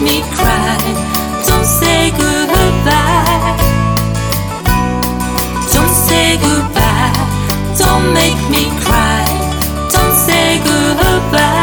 me cry. Don't say goodbye. Don't say goodbye. Don't make me cry. Don't say goodbye.